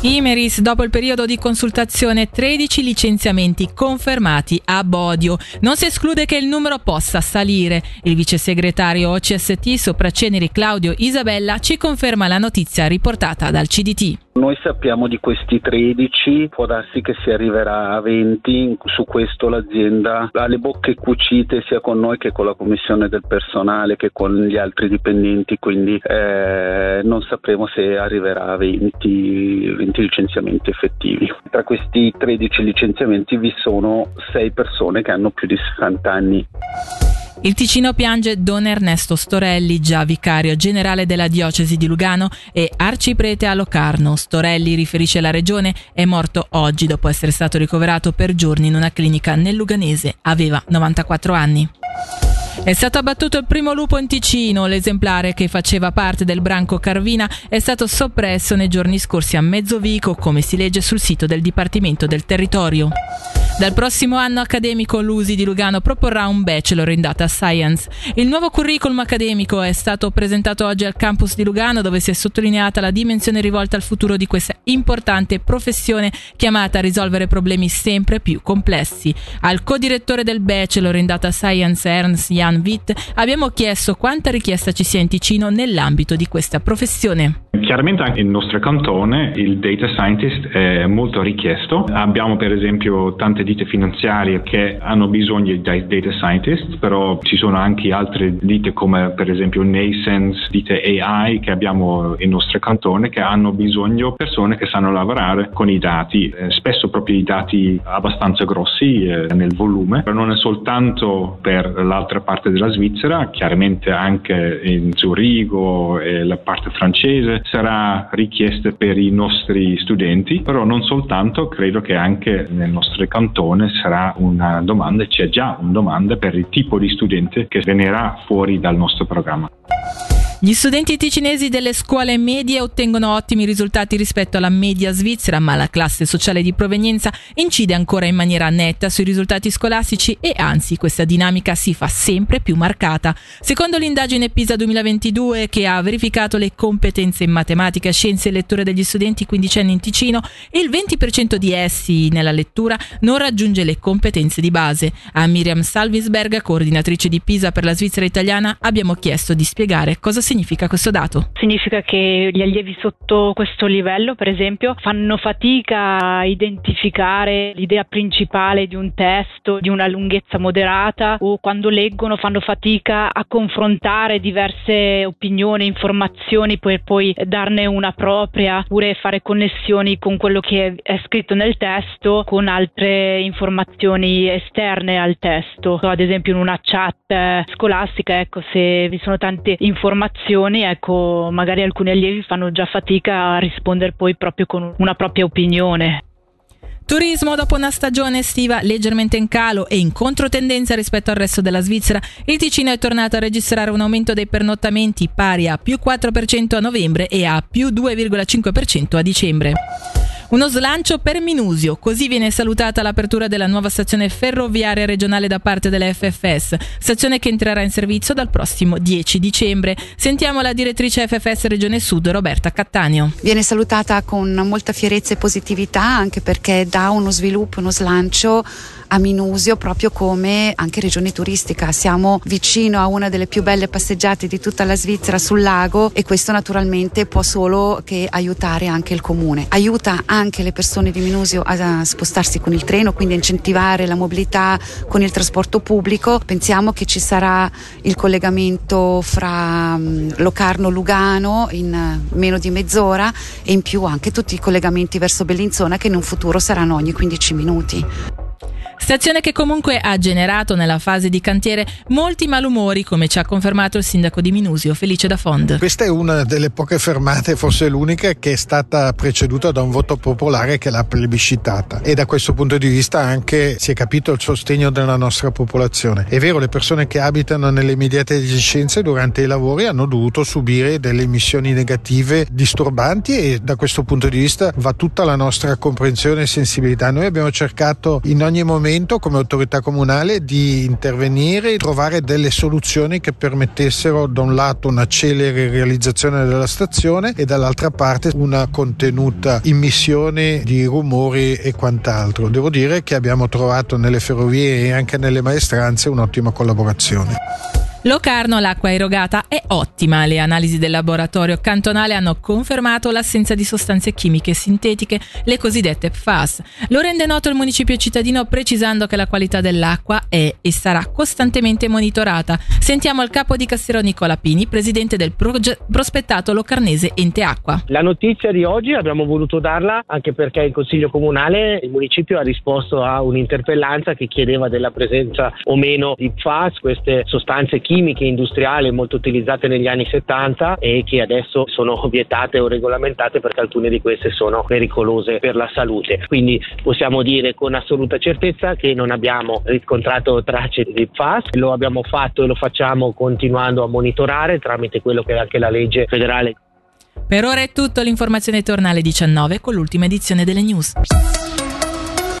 Imeris, dopo il periodo di consultazione, 13 licenziamenti confermati a Bodio. Non si esclude che il numero possa salire. Il vice segretario OCST Sopraceneri Claudio Isabella ci conferma la notizia riportata dal CDT. Noi sappiamo di questi 13, può darsi che si arriverà a 20, su questo l'azienda ha le bocche cucite sia con noi che con la commissione del personale che con gli altri dipendenti, quindi eh, non sapremo se arriverà a 20, 20 licenziamenti effettivi. Tra questi 13 licenziamenti vi sono 6 persone che hanno più di 60 anni. Il Ticino piange Don Ernesto Storelli, già vicario generale della diocesi di Lugano e arciprete a Locarno. Storelli, riferisce la regione, è morto oggi dopo essere stato ricoverato per giorni in una clinica nel Luganese. Aveva 94 anni. È stato abbattuto il primo lupo in Ticino. L'esemplare che faceva parte del branco Carvina è stato soppresso nei giorni scorsi a Mezzovico, come si legge sul sito del Dipartimento del Territorio. Dal prossimo anno accademico l'USI di Lugano proporrà un bachelor in data science. Il nuovo curriculum accademico è stato presentato oggi al campus di Lugano dove si è sottolineata la dimensione rivolta al futuro di questa importante professione chiamata a risolvere problemi sempre più complessi. Al co-direttore del bachelor in data science Ernst Jan Witt abbiamo chiesto quanta richiesta ci sia in Ticino nell'ambito di questa professione. Chiaramente anche nel nostro cantone il data scientist è molto richiesto. Abbiamo per esempio tante ditte finanziarie che hanno bisogno di data scientist, però ci sono anche altre ditte come per esempio Nascence, ditte AI che abbiamo nel nostro cantone che hanno bisogno di persone che sanno lavorare con i dati, eh, spesso proprio i dati abbastanza grossi eh, nel volume, però non è soltanto per l'altra parte della Svizzera, chiaramente anche in Zurigo e la parte francese sarà richiesta per i nostri studenti, però non soltanto, credo che anche nel nostro cantone sarà una domanda, c'è già una domanda per il tipo di studente che venirà fuori dal nostro programma. Gli studenti ticinesi delle scuole medie ottengono ottimi risultati rispetto alla media svizzera, ma la classe sociale di provenienza incide ancora in maniera netta sui risultati scolastici e anzi questa dinamica si fa sempre più marcata. Secondo l'indagine PISA 2022 che ha verificato le competenze in matematica, scienze e lettura degli studenti quindicenni in Ticino, il 20% di essi nella lettura non raggiunge le competenze di base. A Miriam Salvisberg, coordinatrice di PISA per la Svizzera italiana, abbiamo chiesto di spiegare cosa significa questo dato? Significa che gli allievi sotto questo livello, per esempio, fanno fatica a identificare l'idea principale di un testo di una lunghezza moderata o quando leggono fanno fatica a confrontare diverse opinioni, informazioni per poi darne una propria oppure fare connessioni con quello che è scritto nel testo con altre informazioni esterne al testo. Ad esempio in una chat scolastica, ecco, se vi sono tante informazioni situazioni, ecco, magari alcuni allievi fanno già fatica a rispondere poi proprio con una propria opinione. Turismo dopo una stagione estiva leggermente in calo e in controtendenza rispetto al resto della Svizzera, il Ticino è tornato a registrare un aumento dei pernottamenti pari a più 4% a novembre e a più 2,5% a dicembre. Uno slancio per Minusio, così viene salutata l'apertura della nuova stazione ferroviaria regionale da parte della FFS, stazione che entrerà in servizio dal prossimo 10 dicembre. Sentiamo la direttrice FFS Regione Sud, Roberta Cattaneo. Viene salutata con molta fierezza e positività anche perché dà uno sviluppo, uno slancio a Minusio proprio come anche regione turistica. Siamo vicino a una delle più belle passeggiate di tutta la Svizzera sul lago e questo naturalmente può solo che aiutare anche il comune. Aiuta anche le persone di Minusio a spostarsi con il treno, quindi a incentivare la mobilità con il trasporto pubblico. Pensiamo che ci sarà il collegamento fra mm, Locarno-Lugano in meno di mezz'ora e in più anche tutti i collegamenti verso Bellinzona che in un futuro saranno ogni 15 minuti. Stazione che comunque ha generato nella fase di cantiere molti malumori, come ci ha confermato il sindaco di Minusio, Felice da Fond. Questa è una delle poche fermate, forse l'unica, che è stata preceduta da un voto popolare che l'ha plebiscitata. E da questo punto di vista anche si è capito il sostegno della nostra popolazione. È vero, le persone che abitano nelle immediate adiacenze durante i lavori hanno dovuto subire delle emissioni negative disturbanti e da questo punto di vista va tutta la nostra comprensione e sensibilità. Noi abbiamo cercato in ogni momento momento come autorità comunale di intervenire, trovare delle soluzioni che permettessero da un lato una celere realizzazione della stazione e dall'altra parte una contenuta immissione di rumori e quant'altro. Devo dire che abbiamo trovato nelle ferrovie e anche nelle maestranze un'ottima collaborazione. Locarno l'acqua erogata è ottima. Le analisi del laboratorio cantonale hanno confermato l'assenza di sostanze chimiche sintetiche, le cosiddette PFAS. Lo rende noto il municipio cittadino precisando che la qualità dell'acqua è e sarà costantemente monitorata. Sentiamo il capo di Castiero Nicola Pini, presidente del proge- prospettato locarnese Ente Acqua. La notizia di oggi abbiamo voluto darla anche perché il Consiglio Comunale, il municipio ha risposto a un'interpellanza che chiedeva della presenza o meno di PFAS, queste sostanze chimiche chimiche industriali molto utilizzate negli anni 70 e che adesso sono vietate o regolamentate perché alcune di queste sono pericolose per la salute. Quindi possiamo dire con assoluta certezza che non abbiamo riscontrato tracce di PFAS, lo abbiamo fatto e lo facciamo continuando a monitorare tramite quello che è anche la legge federale. Per ora è tutto, l'informazione torna alle 19 con l'ultima edizione delle news.